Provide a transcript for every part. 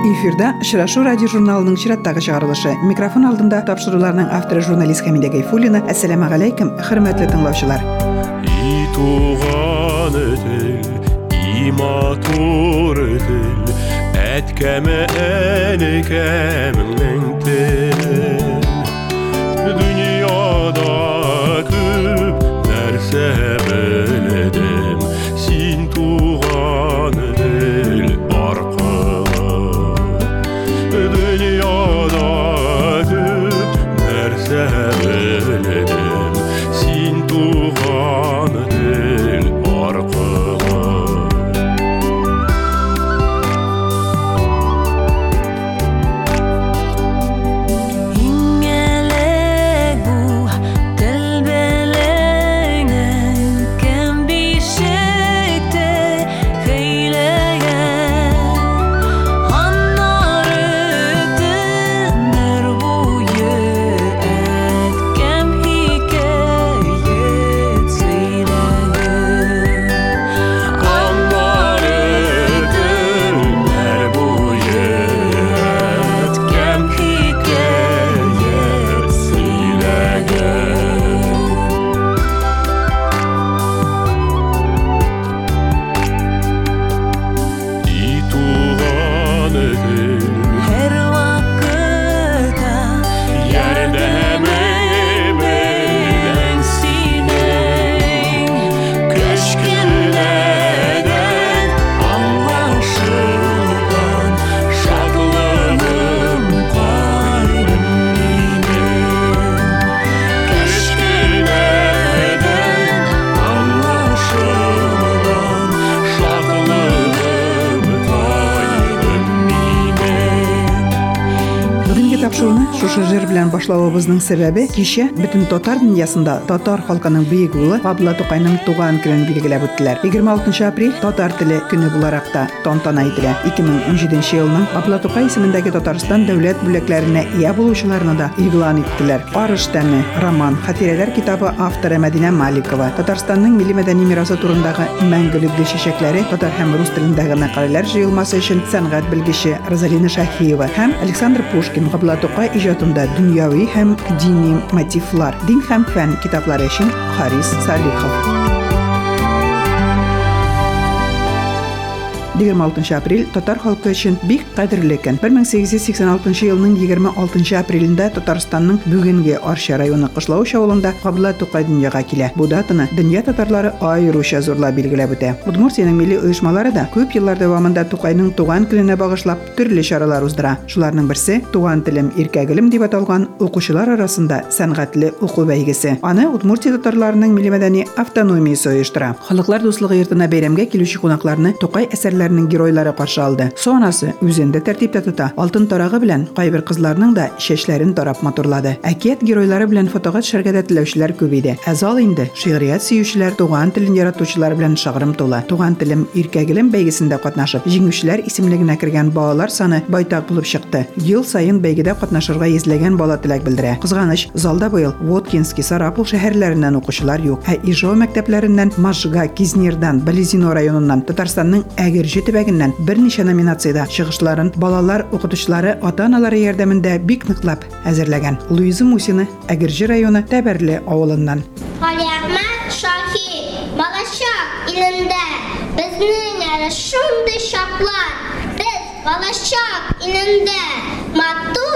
эфирда очрашу радио журналының чираттагы чыгарылышы микрофон алдында тапшыруларның авторы журналист хамида гайфуллина. Ассаламу алейкум хөрмәтле тыңлаучылар и туган тел и матур тел әткәме әнекәмнең тел дөньяда күп нәрсә белдем башлавыбызның сәбәбе кичә бөтен татар дөньясында татар халкының бөек улы Габдулла Тукайның туган көнен билгеләп үттеләр 26 апрель татар теле көне буларак та тантана ителә. 2017 елның Габдулла Тукай исемендәге Татарстан дәүләт бүләкләренә ия булучыларны да игълан иттеләр. Арыш тәме роман хатирәләр китабы авторы Мәдинә Маликова. Татарстанның милли мәдәни мирасы турындагы мәңгелек гөл чәчәкләре татар һәм рус телендәге мәкаләләр җыелмасы өчен сәнгать белгече Розалина Шаһиева һәм Александр Пушкин. Габдулла Тукай иҗатында дөньяви һәм дини мотивлар, дин һәм фән китаплары өчен Харис Салихов 26 апрель татар халкы өчен бик кадерле көн. 1886 елның 26 апрелендә Татарстанның бүгенге Арча районы Кышлауч авылында Габдулла Тукай дөньяга килә. Бу датаны дөнья татарлары аеруча зурлап билгеләп үтә. Удмуртиянең милли оешмалары да күп еллар дәвамында Тукайның туган көненә багышлап төрле чаралар уздыра. Шуларның берсе Туган телем, иркәгелем дип аталган укучылар арасында сәнгатьле уку бәйгесе. Аны Удмуртия татарларының милли мәдәни автономиясе оештыра. Халыклар дуслыгы йортына бәйрәмгә килүче кунакларны Тукай әсәрләренең геройлары каршы алды. Сонасы үзендә тәртиптә тота. Алтын тарагы белән кайбер кызларның да чәчләрен тарап матурлады. Әкият геройлары белән фотога төшәргә дә теләүчеләр күп иде. Ә зал инде шигърият сөючеләр, туган телен яратучылар белән шагрым тула. Туган телем иркәгелем бәйгесендә катнашып, җиңүчеләр исемлегенә кергән балалар саны байтак булып чыкты. Ел саен бәйгедә катнашырга йөзләгән бала теләк белдерә. Кызганыч, залда быел Воткинский, Сарапул шәһәрләреннән укучылар юк. Ә Ижау мәктәпләреннән, Можга, Кизнердан, Болезино районыннан, Татарстанның Әгерҗе төбәгеннән берничә номинациядә чыгышларын балалар укытучылары, ата-аналары ярдәмендә бик ныклап әзерләгән. Луиза Мусина, Әгерҗе районы Тәбәрле авылыннан. Галиәхмәт Шаһи, балачак илендә безнең әле шундый чаклар. Без балачак илендә матур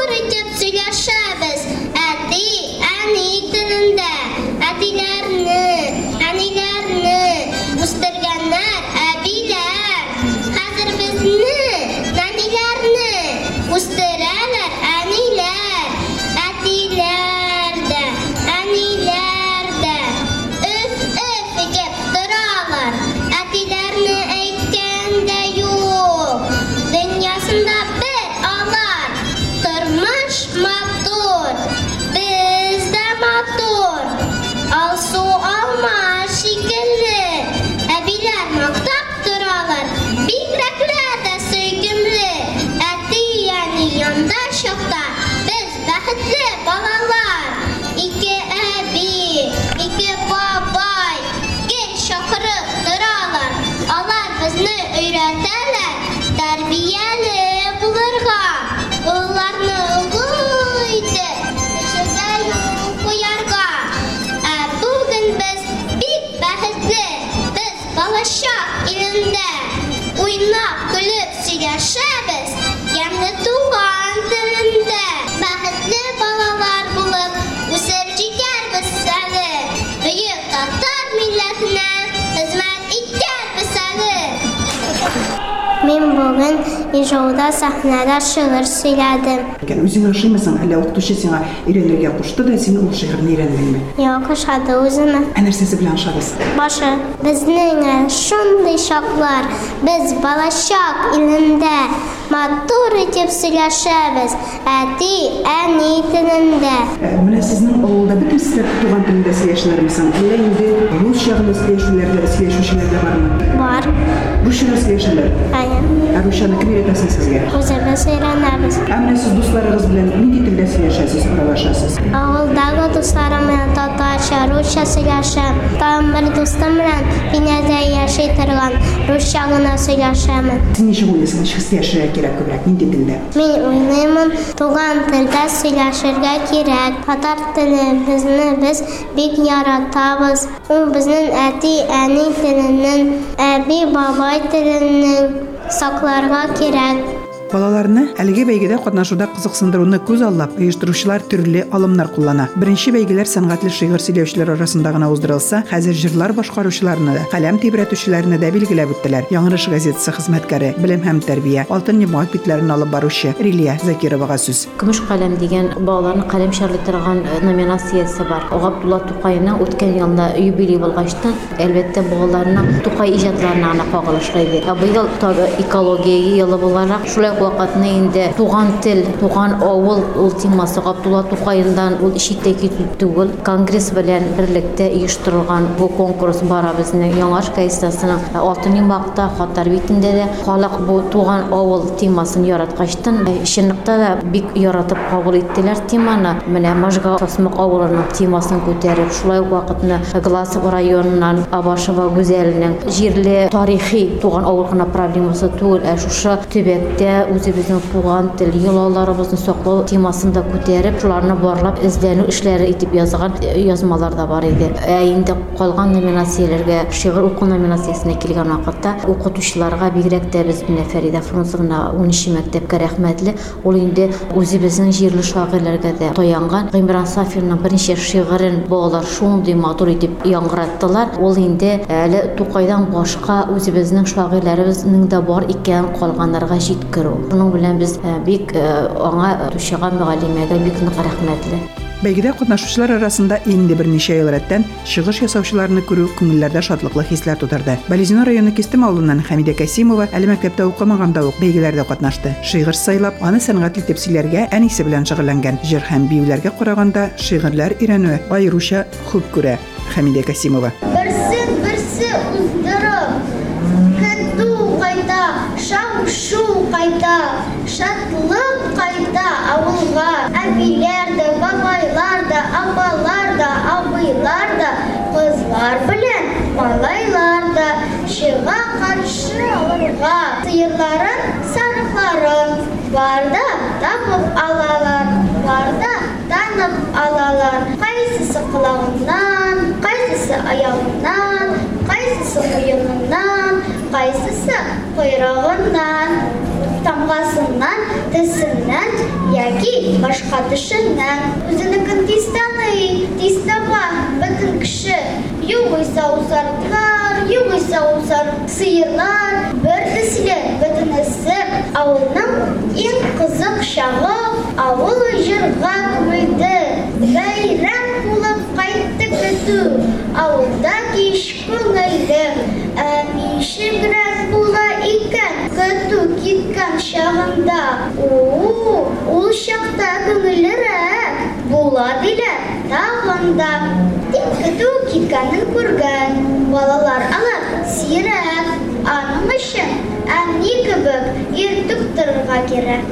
Ижауда сәхнәдә шигырь сөйләдем. Икән үзең ошыймысың, әллә укытучы сиңа өйрәнергә кушты да син ул шигырьне өйрәндеңме? Юк, ошады үземә. Ә нәрсәсе белән ошабыз? Башы, безнең шундый шаклар, без балачак илендә матур итеп сөйләшәбез, әти, әни телендә. Менә сезнең авылда бөтен сезләр туган телендә сөйләшәләрме соң? Әллә инде русча гына сөйләшүләр дә сөйләшүчеләр дә бармы? Бар, Русча сөйләшәләр. әйе, Ә русчаны кем өйрәтәсең сезгә? үзебез өйрәнәбез. Ә менә сез дусларыгыз белән нинди телдә сөйләшәсез, аралашасыз? Авылдагы дусларым белән татарча, русча сөйләшәм. Тагын бер дустым белән Финәдә яши торган русча гына сөйләшәмен. Син ничек уйлыйсың, ничек сөйләшергә кирәк күбрәк, нинди телдә? Мин уйлыймын, туган телдә сөйләшергә кирәк. Татар телебезне без бик яратабыз. Ул безнең әти, әни теленең, әби, бабай теленең сакларга кирәк. Балаларны әлеге бәйгедә катнашуда кызыксындыруны күз аллап, оештыручылар төрле алымнар куллана. Беренче бәйгеләр сәнгатьле шигырь сөйләүчеләр арасында гына уздырылса, хәзер җырлар башкаручыларны да, каләм тибрәтүчеләрне дә билгеләп үттеләр. Яңгырыш газетасы хезмәткәре, белем һәм тәрбия, алтын йомгак битләрен алып баручы Рилия Закировага сүз. Көмеш каләм дигән балаларны каләм шарлый торган э, номинациясе бар. Габдулла Тукайның үткән елда юбилей булгачтан, әлбәттә балаларның Тукай иҗатларына гына кагылышлы иде. Ә Быел таби экология елы буларак, шулай ук вакытны инде туган тел, туган авыл ул темасы Габдулла Тукайдан ул ишектә китү түгел. Конгресс белән берлектә оештырылган бу конкурс бара безнең Яңаш кайсасының алтын йомакта, хатар битендә дә халык бу туган авыл темасын яраткачтан, э, чынлыкта да бик яратып кабул иттеләр теманы. Менә Можга Сосмык авылының темасын күтәреп, шулай ук вакытны Глазов районыннан Абашева гүзәленең җирле тарихи туган авыл проблемасы түгел, ә шушы үзебезнең туган тел, йолаларыбызны саклау темасын да күтәреп, шуларны барлап эзләнү эшләре итеп язган э, язмалар да бар иде. Инде калган номинацияләргә, шигырь уку номинациясенә килгән вакытта укытучыларга бигрәк тә без менә Фәрида Фрунзовна 12 мәктәпкә рәхмәтле. Ул инде үзебезнең җирле шагыйрьләргә дә таянган. Гыймран Сафирның беренче шигырен балалар шундый матур итеп яңгыраттылар. Ул инде әле Тукайдан башка үзебезнең шагыйрьләребезнең дә бар икән калганнарга җиткерү. Шуның белән без э, бик э, аңа тушыга мөгаллимәгә бик нык рәхмәтле. Бәйгедә катнашучылар арасында инде берничә ел рәттән чыгыш ясаучыларны күрү күңелләрдә шатлыклы хисләр тудырды. Балезино районы Кистем авылыннан Хәмидә Касимова әле мәктәптә укымаганда ук бәйгеләрдә катнашты. Шигырь сайлап, аны сәнгатьле итеп сөйләргә әнисе белән шөгыльләнгән. Җыр һәм биюләргә караганда шигырьләр өйрәнүе аеруча күп күрә. Хәмидә Касимова. Берсен берсе уздырып, көтү кайта, шау-шу кайта, шатлык кайта авылга. Әбиләр дә, бабайлар да, апалар да, абыйлар да, кызлар белән малайлар да чыга каршы алырга. Сыерларын, сарыкларын бар да табып алалар, бар да танып алалар. Кайсысы кылагыннан, кайсысы аягыннан, кайсысы муеныннан, кайсысы койрыгыннан, тамгасыннан, тесеннән яки башка тешеннән. Үзенекен тиз таный, тиз таба бөтен кеше. Югыйса усарыклар, югыйса усар сыерлар, бер төсле бөтенесе. Авылның иң кызык чагы авыл җырга күмелде. Бәйрәм кич күңелле. Ә ничегрәк була икән көтү киткән чагында. У, ул чакта күңеллерәк була диләр тагында. Тик көтү киткәнен күргән балалар алар сирәк. Аның өчен әни кебек иртүк торырга кирәк.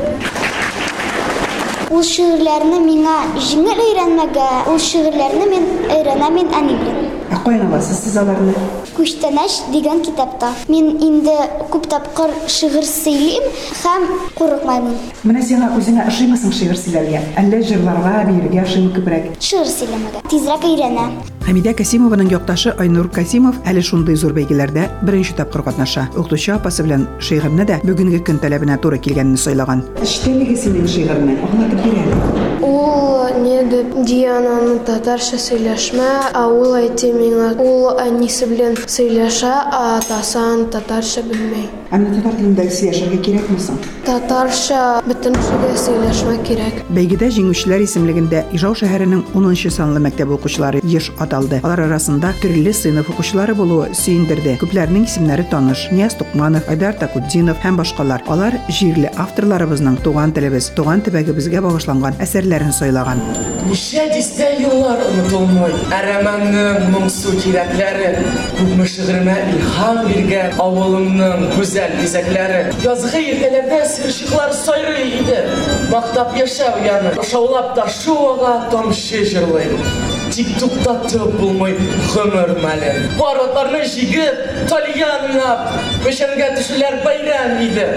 Ул шигырьләрне миңа җиңел өйрәнмәгә, ул шигырьләрне мин өйрәнәм белән. Каян аласыз сез аларны? Күчтәнәш дигән китапта. Мин инде күп тапкыр шигырь сөйлим һәм курыкмаймын. Менә сиңа үзеңә ошыймысың шигырь сөйләргә? Әллә җырларга, биергә ошыймы күбрәк? Шигырь сөйләмәгә. Тизрәк өйрәнә. Хәмидә Касимованың якташы Айнур Касимов әле шундый зур бәйгеләрдә беренче тапкыр катнаша. Укытучы апасы белән шигырьне дә бүгенге көн таләбенә туры килгәнне сайлаган. Эштәлеге синең шигырьне аңлатып бирәле. Ул не дип Диананың татарча сөйләшмә, ә ул әйтте миңа, ул әнисе белән сөйләшә, ә атасан татарча белмәй. Әмма татар телендә сөйләшергә кирәкме соң? Татарча бөтен шигә сөйләшмә кирәк. Бәйгедә җиңүчеләр исемлегендә Ижау шәһәренең 10 санлы мәктәп укучылары еш аталды. Алар арасында төрле сыйныф укучылары булуы сөендерде. Күпләрнең исемнәре таныш: Нияз Тукманов, Айдар Такуддинов һәм башкалар. Алар җирле авторларыбызның туган телебез, туган төбәгебезгә багышланган әсәрләрен сайлаган. Нишә дистә еллар онытылмый. Әрәмәннең моңсу кирәкләре, күпме шигыремә илһам биргән авылымның güzel izekleri. Yazgı irtelerde сыршыклар sayrı idi. Maktap яшәү яны. Şavlap та şu ağa җырлый Тик туктатып булмый гомер мәлен. Баратларны җигеп, тальян уйнап, пешенгә төшүләр бәйрәм иде.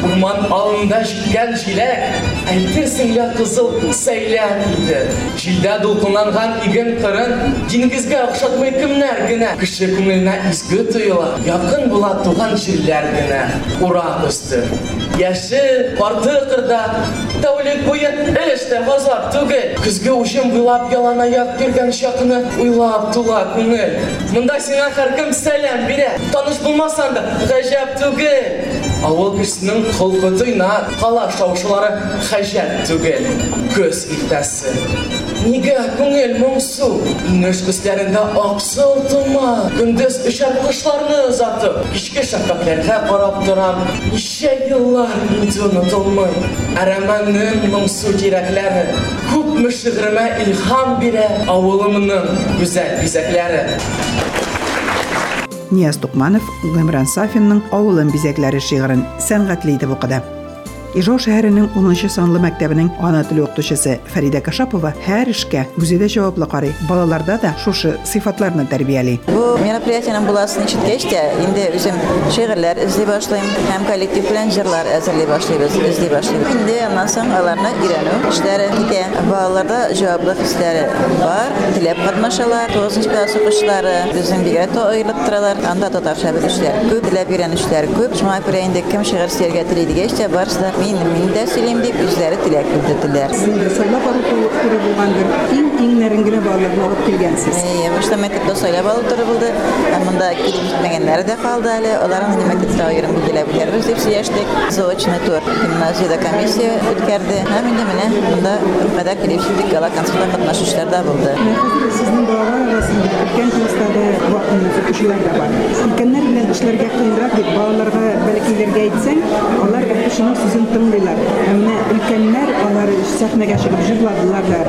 Урман алында җиткән җиләк, әйтерсең лә кызыл сәйлән иде. Җилдә дулкынланган иген кырын, диңгезгә охшатмый кемнәр генә. Кеше күңеленә изге тоела, якын була туган җирләр генә. Ура өсте. Яше, карты кырда, тәүлек буе эш тә базар түгел. Көзге учым буйлап ялан аяк йөргән чакны уйлап тула күңел. Монда сиңа һәркем сәлам бирә. Таныш булмасаң да гаҗәп түгел. Авыл кешесенең холкы тыйнак, кала шаушылары хәҗәт түгел. Көз иртәсе. Нигә күңел моңсу? Инеш күсләрендә аксыл тума. Көндез өчәр кошларны озатып, кичке шәфәкләргә карап торам. Ничә еллар инде онытылмый. Әрәмәннең моңсу кирәкләре, күпме шигыремә илһам бирә авылымның гүзәл бизәкләре. Нияз Тукманов Гымран Сафинның Авылын бизәкләре шигырен сәнгатьле итеп укыды. Ижау шәһәренең 10 санлы мәктәбенең ана теле укытучысы Фәридә Кашапова һәр эшкә үзедә җаваплы карый. Балаларда да шушы сыйфатларны тәрбияли. Бу мероприятиянең буласын ишеткәч тә инде үзем шигырьләр эзли башлыйм һәм коллектив белән җырлар әзерли башлыйбыз, эзли башлыйм. Инде аннан соң аларны өйрәнү эшләре китә. Балаларда җаваплы хисләре бар, теләп катнашалар. 9 класс укучылары безнең бигрәк тә аерылып торалар. Анда татарча белүчеләр күп, теләп өйрәнүчеләр күп. Шуңа күрә инде кем шигырь сөйләргә тели дигәч тә барысы да мин мин дә сөйлим дип үзләре теләк белдерделәр. Синде сайлап алу туры булгандыр. Иң иңнәрен генә балаларны алып килгәнсез. Ee, Башта мәктәптә сайлап алып торы булды. Ә монда килеп җитмәгәннәр дә калды әле. Аларны инде мәктәптә аерым билгеләп үткәрбез дип сөйләштек. Заочный тур гимназиядә комиссия үткәрде. Һәм инде менә монда кадәр килеп җиттек. Гала концертта катнашучылар да булды. Хәзер сезнең балалар арасында үткән классларда укучылар да бар. Өлкәннәр белән эшләргә кыенрак дип балаларга бәләкәйләргә әйтсәң, алар укучының сүзен тыңлыйлар. Ә менә өлкәннәр алар сәхнәгә чыгып җырладылар да,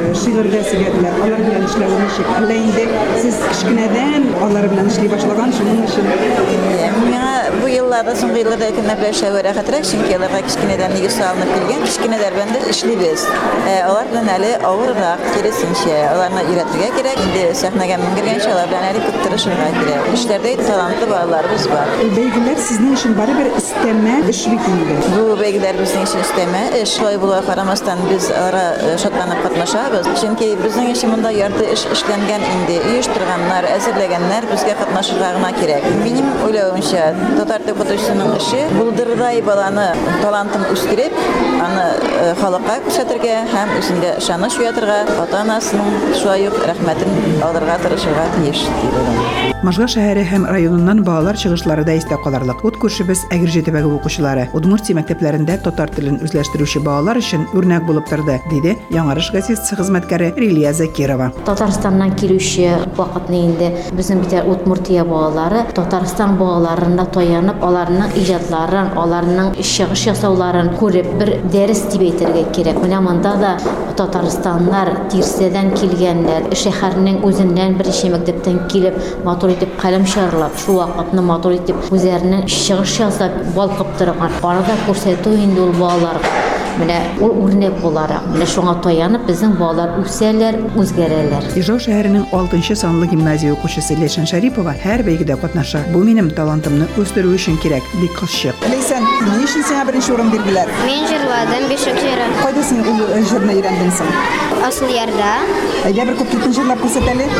э, шигырьдә сөйләделәр. Алар белән эшләү ничек? Әллә инде сез кечкенәдән алар белән эшли башлаган шуның өчен Ee, Миңа бу елларда соңгы елларда өлкәннәр белән эшләү рәхәтрәк, чөнки аларга кечкенәдән нигез салынып килгән. Кечкенәләр белән дә эшлибез. Ә, Алар белән әле авыррак, киресенчә, аларны өйрәтергә кирәк. Инде сәхнәгә менгергәнче алар белән әле күп тырышырга кирәк. Эшләрдә талантлы балаларыбыз бар. бәйгеләр сезнең өчен барыбер истәмә эш бит инде. Бу өстәмә эш. Шулай булуга карамастан без ара шатланып катнашабыз. Чөнки безнең өчен монда ярты эш эшләнгән инде. Оештырганнар, әзерләгәннәр безгә катнашырга гына кирәк. Минем уйлавымча, татар укытучысының эше булдырдай баланы талантын үстереп, аны э, халыкка күрсәтергә һәм үзендә ышаныч уятырга, ата-анасының шулай ук рәхмәтен алырга тырышырга тиеш дип. Можга шәһәре һәм районыннан балалар чыгышлары да истә каларлык. Ут күршебез Әгерҗе төбәге укучылары Удмуртия мәктәпләрендә татар телен үзләштерүче балалар өчен үрнәк булып торды, диде Яңарыш газетасы хезмәткәре Рилия Закирова. Татарстаннан килүче вакытны инде безнең бит Удмуртия балалары Татарстан балаларына таянып, аларның иҗатларын, аларның чыгыш ясауларын күреп бер дәрес дип әйтергә кирәк. Менә монда да Татарстаннар Тирсәдән килгәннәр, шәһәрнең үзеннән беренче мәктәптән килеп, матур итеп каләм шарлап, шу вакытны матур итеп үзләренең чыгыш ясап, балкып торган. Арада күрсәтү инде ул балаларга менә ул үрнәк буларак, менә шуңа таянып безнең балалар үсәләр, үзгәрәләр. Ижау шәһәренең 6 санлы гимназия укучысы Лешан Шарипова һәр бәйгедә катнаша. Бу минем талантымны үстерү өчен кирәк, бик кызчык. Лейсан, ни өчен сиңа беренче урын бирделәр? Мин җырладым бишек җыры. Кайда син ул җырны өйрәндең соң? Асыл ярда. Әйдә бер күп китен җырлап күрсәт әле.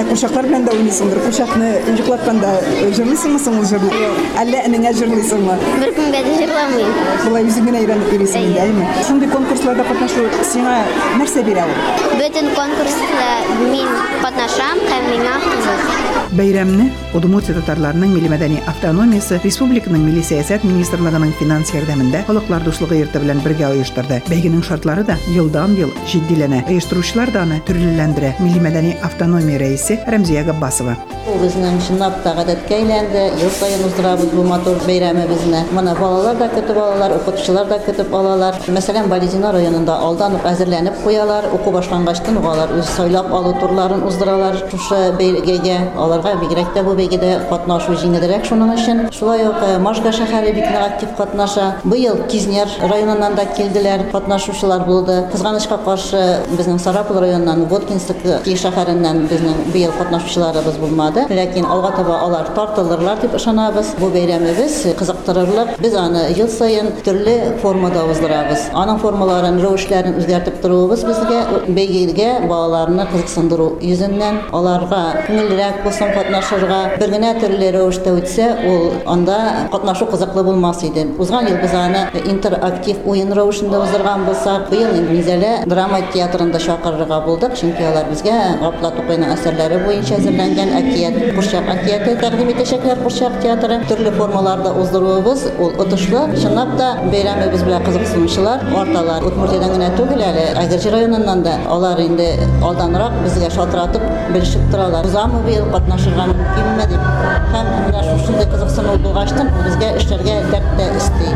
Син менә курчаклар белән дә уйныйсыңдыр. Курчакны йоклатканда җырлыйсыңмы соң ул җырны? Әллә энеңә җырлыйсыңмы? Бер кемгә дә җырламыйм Болай үзең генә өйрәнеп йөрисең инде, әйме? Шундый конкурсларда катнашу сиңа нәрсә бирә ул? Бөтен конкурста мин катнашам һәм миңа кызык Бәйрәмне Удмуртия татарларының милли мәдәни автономиясе республиканың милли сәясәт министрлыгының финанс ярдәмендә халыклар дуслыгы йорты белән бергә оештырды. Бәйгенең шартлары да елдан-ел җитдиләнә. Оештыручылар да аны төрлеләндерә. Милли мәдәни автономия рәисе Рәмзия Габбасова. Ул безнең чынлап та гадәткә әйләнде. Ел саен уздырабыз бу матур бәйрәмебезне. Моны балалар да көтеп алалар, укытучылар да көтеп алалар. Мәсәлән, Бализина районында алдан ук әзерләнеп куялар. Уку башлангачтан ук алар үз сайлап алу турларын уздыралар. Шушы бәйгегә аларга бигрәк тә бу бәйгедә катнашу җиңелрәк шуның өчен. Шулай ук э, Можга шәһәре бик нык актив катнаша. Быел Кизнер районыннан да килделәр, катнашучылар булды. Кызганычка каршы безнең Сарапул районыннан, Воткинск шәһәреннән безнең быел катнашучыларыбыз булмады. Ләкин алга таба алар тартылырлар дип ышанабыз. Бу бәйрәмебез кызыктырырлык. Без аны ел саен төрле формада уздырабыз. Аның формаларын, рәвешләрен үзгәртеп торуыбыз безгә бәйгегә балаларны кызыксындыру йөзеннән аларга күңеллерәк булсын катнашырга. Бер генә төрле рәвештә үтсә, ул анда катнашу кызыклы булмас иде. Узган ел без аны интерактив уен рәвешендә уздырган булсак, быел инде драма театрында чакырырга булдык, чөнки алар безгә Гапла Тукайның әсәрләре буенча әзерләнгән әкият, Курчак әкияте тәкъдим итәчәкләр Курчак театры. Төрле формаларда уздыруыбыз ул отышлы. Чынлап та бәйрәмебез белән кызыксынучылар арталар. Удмуртиядан генә түгел әле, Әгерҗе районыннан да алар инде алданрак безгә шалтыратып белешеп торалар. Узамы быел катнашырга мөмкинме дип. Һәм менә шушындай кызыксыну булгачтан ул безгә эшләргә дәрт тә исти.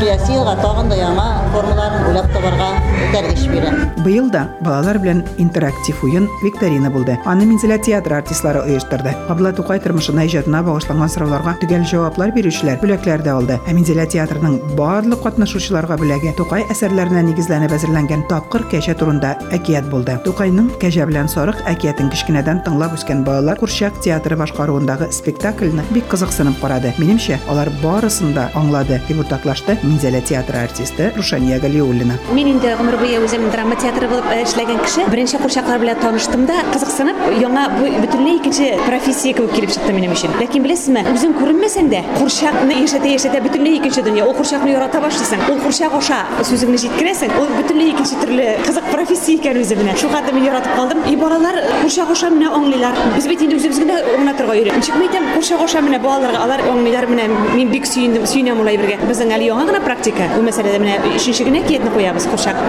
Киләсе елга тагын да яңа формаларын уйлап табарга тәргиш бирә. Быел да балалар белән интерактив уен викторина булды. Аны Минзәлә театры артистлары оештырды. Кабла Тукай тормышына иҗатына багышланган сорауларга төгәл җаваплар бирүчеләр бүләкләр дә алды. Ә Минзәлә театрының барлык катнашучыларга бүләге Тукай әсәрләренә нигезләнеп әзерләнгән Тапкыр кәҗә турында әкият булды. Тукайның Кәҗә белән сарык әкиятен кечкенәдән тыңлап үскән балалар Курчак театры башкаруындагы спектакльне бик кызыксынып карады. Минемчә, алар барысын да аңлады дип уртаклашты Минзәлә театры артисты Рушания Галиуллина. Мин инде гомер буе үзем драма театры булып эшләгән кеше. Беренче курчаклар белән таныштым да, кызыксынып, яңа бу бөтенләй икенче профессия кебек килеп чыкты минем өчен. Ләкин беләсезме, үзең күренмәсәң дә, курчакны яшәтә яшәтә бөтенләй икенче дөнья. Ул курчакны ярата башлыйсың. Ул курчак аша сүзеңне җиткерәсең. Ул бөтенләй икенче төрле кызык профессия икән үзе менә. Шуга да мин яратып калдым. И балалар курчак аша менә аңлыйлар. Без бит инде үзебез генә аңлатырга өйрәт. Ничек әйтәм, алар аңлыйлар менә мин бик сөендем, сөенәм улай бергә. Безнең әле яңа практика. Бу мәсьәләдә менә өченче генә киятне куябыз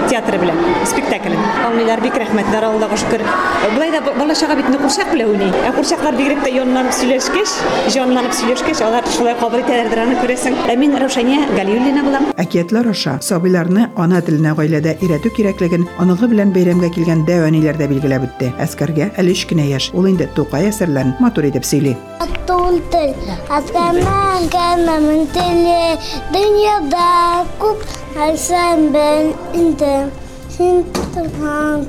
театры белән, спектакль. Аңлыйлар бик рәхмәтләр Аллага шөкер. Булай да балачага бит курчак белән уйный. Ә курчаклар бигрәк тә янланып сөйләшкәч, җанланып сөйләшкәч, алар шулай кабул итәләрдер аны күрәсең. Ә мин Рәүшәния Галиуллина булам. Әкиятләр аша сабыйларны ана теленә гаиләдә өйрәтү кирәклеген аныгы белән бәйрәмгә килгән дәваниләр дә билгеләп үтте. Әскәргә әле өч кенә яшь. Ул инде Тукай әсәрләрен матур итеп сөйли. Тул тел, аскарман кәмәмен теле, дөньяда күп нәрсән бел инде. Син торган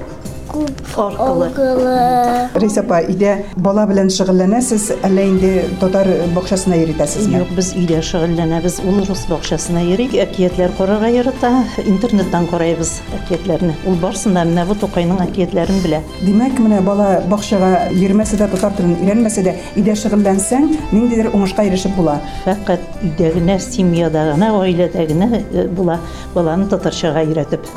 күп Аркылы. Рейсапа, иде бала белән шөгыльләнәсез, әллә инде татар бакчасына йөритәсезме? Юк, без өйдә шөгыльләнәбез. Ул рус бакчасына йөрик, әкиятләр карарга ярата, интернеттан карайбыз әкиятләрне. Ул барсын да менә бу Тукайның әкиятләрен белә. Димәк, менә бала бакчага йөрмәсә дә, татар телен өйрәнмәсә дә, иде шөгыльләнсәң, ниндидер уңышка ирешеп була. Фәкать өйдә генә, семьяда гына, гаиләдә генә э, була баланы татарчага өйрәтеп.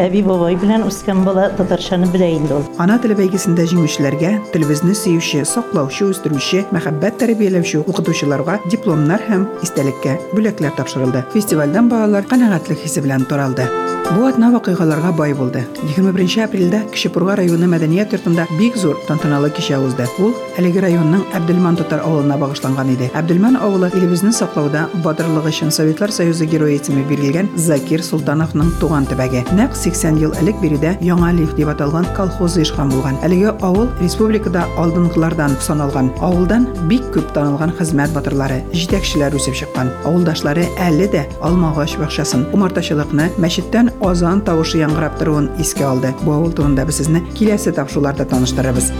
Әби бабай белән үскән бала татарчаны белә инде ул. Ана теле бәйгесендә җиңүчеләргә телебезне сөюче, саклаучы, үстерүче, мәхәббәт тәрбияләүче укытучыларга дипломнар һәм истәлеккә бүләкләр тапшырылды. Фестивальдән балалар канәгатьлек хисе белән таралды. Бу атна вакыйгаларга бай булды. 21 апрелдә Кечепурга районы мәдәният йортында бик зур тантаналы кичә узды. Ул әлеге районның Әбделман тутар авылына багышланган иде. Әбделман авылы илебезне саклауда батырлыгы өчен Советлар Союзы герое исеме бирелгән Закир Султановның туган төбәге. Нәкъ 80 ел элек биредә Яңа Лиф дип аталган колхоз оешкан булган. Әлеге авыл республикада алдынгылардан саналган. Авылдан бик күп танылган хезмәт батырлары, җитәкчеләр үсеп чыккан. Авылдашлары әле дә Алмагач бакчасын, умартачылыкны, мәчеттән азан тавышы яңгырап торуын искә алды. Бу авыл турында без сезне киләсе таныштырабыз.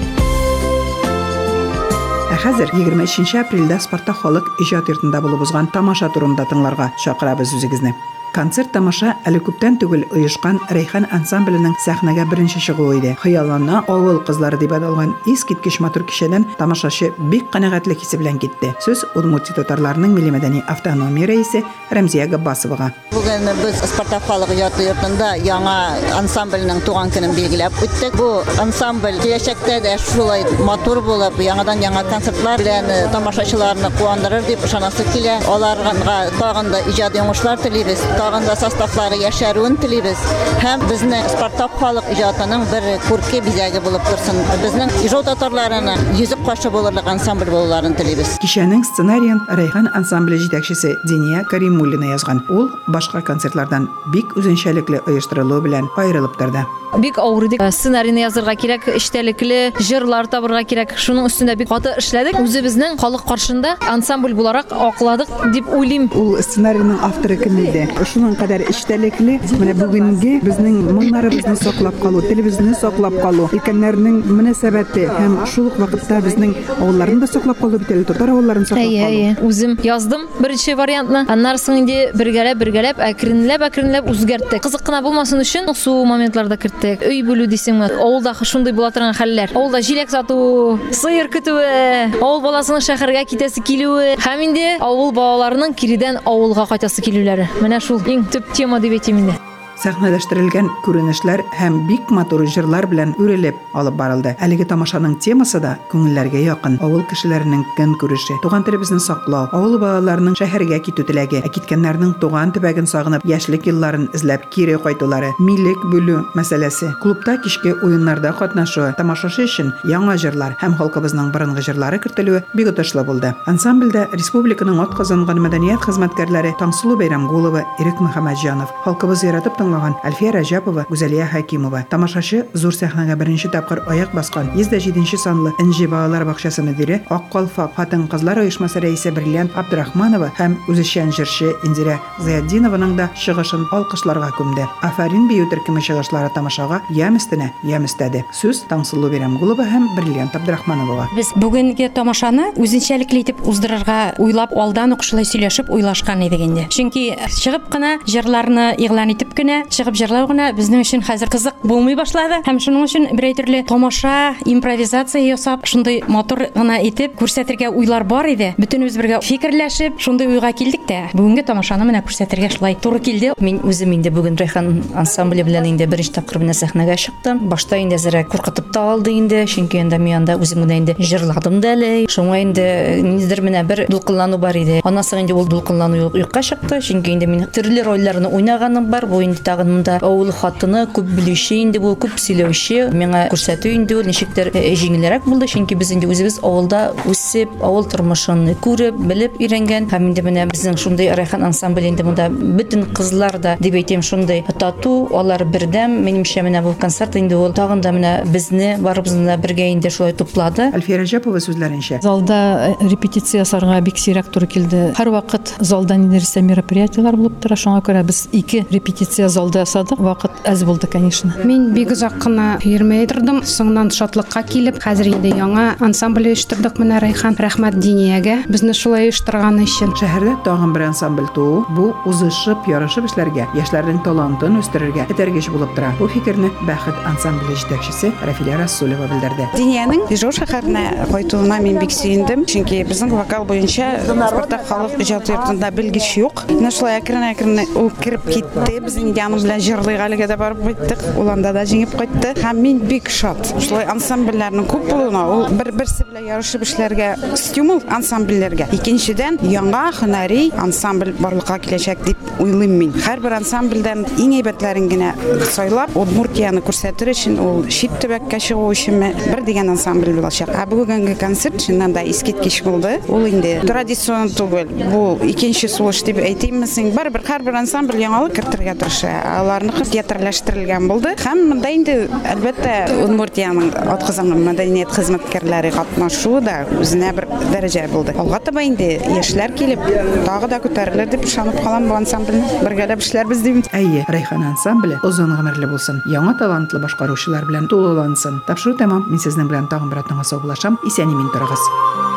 Ә хәзер 23 апрельдә Спартак халык иҗат йортында булып узган тамаша турында тыңларга чакырабыз үзегезне. Концерт тамаша әле күптән түгел оешкан Рәйхан ансамбленең сәхнәгә беренче чыгуы иде. Хыяллана авыл кызлары дип аталган искиткеч матур кичәдән тамашачы бик канәгатьлек хисе белән китте. Сүз Удмуртия татарларының милли мәдәни автономия рәисе Рәмзия Габбасовага. Бүген без Спартак халык иҗаты йортында яңа ансамбльнең туган көнен билгеләп үттек. Бу ансамбль киләчәктә дә шулай матур булып, яңадан яңа концертлар белән э, тамашачыларны куандырыр дип ышанасы килә. Аларга тагын да иҗади уңышлар телибез, тагын да составлары яшәрүен телибез. Һәм безне Спартак халык иҗатының бер күрке бизәге булып торсын. Безнең ижау татарларының йөзек кашы булырлык ансамбль булуларын телибез. Кичәнең сценариен Рәйхан ансамбле җитәкчесе Диния Каримуллина язган. Ул башка концертлардан бик үзенчәлекле оештырылуы белән аерылып торды. бик авыр иде сценарийны язырга кирәк эчтәлекле җырлар табырга кирәк шуның өстендә бик каты эшләдек үзебезнең халык каршында ансамбль буларак акладык дип уйлыйм Ул сценарийның авторы кем иде? Шуның кадәр эчтәлекле, менә бүгенге безнең моңнарыбызны саклап калу, телебезне саклап калу, өлкәннәрнең мөнәсәбәте һәм шул ук вакытта безнең авылларны да саклап калу бит әле татар авылларын саклап калу. әйе. Үзем яздым беренче вариантны. Аннарсын инде бергәләп, бергәләп, әкренләп, әкренләп үзгәрттек. Кызык кына булмасын өчен су моментларда керттек. Өй бүлү дисеңме? Авылда шундый була торган хәлләр. Авылда җиләк сату, сыер көтүе, авыл баласының шәһәргә китәсе килүе һәм инде авыл балаларының киридән авылга кайтасы килүләре. Менә шул иң төп тема дип әйтим инде. Сәхнәләштерелгән күренешләр һәм бик матур җырлар белән үрелеп алып барылды. Әлеге тамашаның темасы да күңелләргә якын. Авыл кешеләренең көн күреше, туган телебезне саклау, авыл балаларының шәһәргә китү теләге, ә киткәннәрнең туган төбәген сагынып, яшьлек елларын эзләп кире кайтулары, милек бүлү мәсьәләсе, клубта кичке уеннарда катнашуы, тамашачы өчен яңа җырлар һәм халкыбызның борынгы җырлары кертелүе бик отышлы булды. Ансамбльдә республиканың атказанган мәдәният хезмәткәрләре Таңсылу Бәйрәмгулова, Ирек Мөхәммәтҗанов, халкыбыз яратып тыңлаган Әлфия Рәҗәпова, Гүзәлия Хәкимова. Тамашачы зур сәхнәгә беренче тапкыр аяк баскан 107 санлы Энҗе балалар бакчасы мөдире, Ак калфак хатын-кызлар оешмасы рәисе Бриллиант Абдрахманова һәм үзешчән җырчы Индира Зыятдинованың да чыгышын алкышларга күмде. Афарин бию төркеме чыгышлары тамашага ям өстенә ям өстәде. Сүз Таңсылу Бәйрәмгулова һәм Бриллиант Абдрахмановага. Без бүгенге тамашаны үзенчәлекле итеп уздырырга уйлап алдан ук шулай сөйләшеп уйлашкан идек инде. Чөнки чыгып кына җырларны игълан итеп кенә чыгып җырлау гына безнең өчен хәзер кызык булмый башлады. Һәм шуның өчен бер әйтерле тамаша, импровизация ясап, шундый матур гына итеп күрсәтергә уйлар бар иде. Бөтенебез бергә фикерләшеп, шундый уйга килдек тә. Бүгенге тамашаны менә күрсәтергә шулай туры килде. Мин үзем инде бүген Райхан ансамбле белән инде беренче тапкыр менә сәхнәгә чыктым. Башта инде зәрә куркытып та алды инде, чөнки инде мин анда үзем генә инде җырладым да әле. Шуңа инде ниндидер менә бер дулкынлану бар иде. Аннан соң инде ул дулкынлану юк- юкка чыкты, чөнки инде мин төрле рольләрне уйнаганым бар. Бу инде тагын монда авыл хатыны күп белүче инде бу, күп сөйләүче. Миңа күрсәтү инде ничектер э, җиңелрәк булды, чөнки без инде үзебез авылда үсеп, авыл тормышын күреп, белеп өйрәнгән. Һәм инде менә безнең шундый Райхан ансамбль инде монда бөтен кызлар да дип әйтәм шундый тату, алар бердәм. Минемчә менә бу концерт инде ул тагын да менә безне барыбызны да бергә инде шулай туплады. Әлфия Рәҗәпова сүзләренчә, Залда э, репетиция ясарга бик сирәк туры килде. Һәр вакыт залда нидерсе мероприятиелар булып тора. Шуңа күрә без ике репетиция залда ясадык. Вакыт әз булды, конечно. Мин бик озак кына йөрмәй тордым. Соңнан шатлыкка килеп, хәзер инде яңа ансамбль оештырдык менә Райхан. Рәхмәт Диниягә безне шулай оештырганы өчен. Шәһәрдә тагын бер ансамбль туу бу узышып, ярышып эшләргә, яшьләрнең талантын үстерергә этәргеч булып тора. Бу фикерне Бәхет ансамбле җитәкчесе Рафилә Расулова белдерде. Диниянең Ижау шәһәренә кайтуына мин бик сөендем, чөнки безнең вокал буенча Спартак халык иҗат йортында белгеч юк. Менә шулай әкрен-әкрен ул кирип китте. Без аның белән җырлый әлегә дә барып кайттык. Ул анда да җиңеп кайтты. Һәм мин бик шат. Шулай ансамбльләрнең күп булуына, ул бер берсе белән ярышып эшләргә стимул ансамбльләргә. Икенчедән, яңа һөнәри ансамбль барлыкка киләчәк дип уйлыйм мин. Һәрбер ансамбльдән иң әйбәтләрен генә сайлап, Удмуртияны күрсәтер өчен ул чит төбәккә чыгу өчен бер дигән ансамбль булачак. Ә бүгенге концерт чыннан да искиткеч булды. Ул инде традицион түгел. Бу икенче сулыш дип әйтимме син? Барыбер һәрбер ансамбль яңалык кертергә тырыша. Аларны театрлаштырылган булды. Һәм монда инде әлбәттә Удмуртияның атказанган мәдәният хезмәткәрләре катнашуы да үзенә бер дәрәҗә булды. Алга таба инде яшьләр килеп, тагы да күтәрелер дип ышанып калам бу ансамбльне. Бергәләп эшләрбез дим. Әйе, Райхан ансамбле озын гомерле булсын. Яңа талантлы башкаручылар белән тулылансын. Тапшыру тәмам. Мин сезнең белән тагын бер атнага саубуллашам. Исән-имин торыгыз.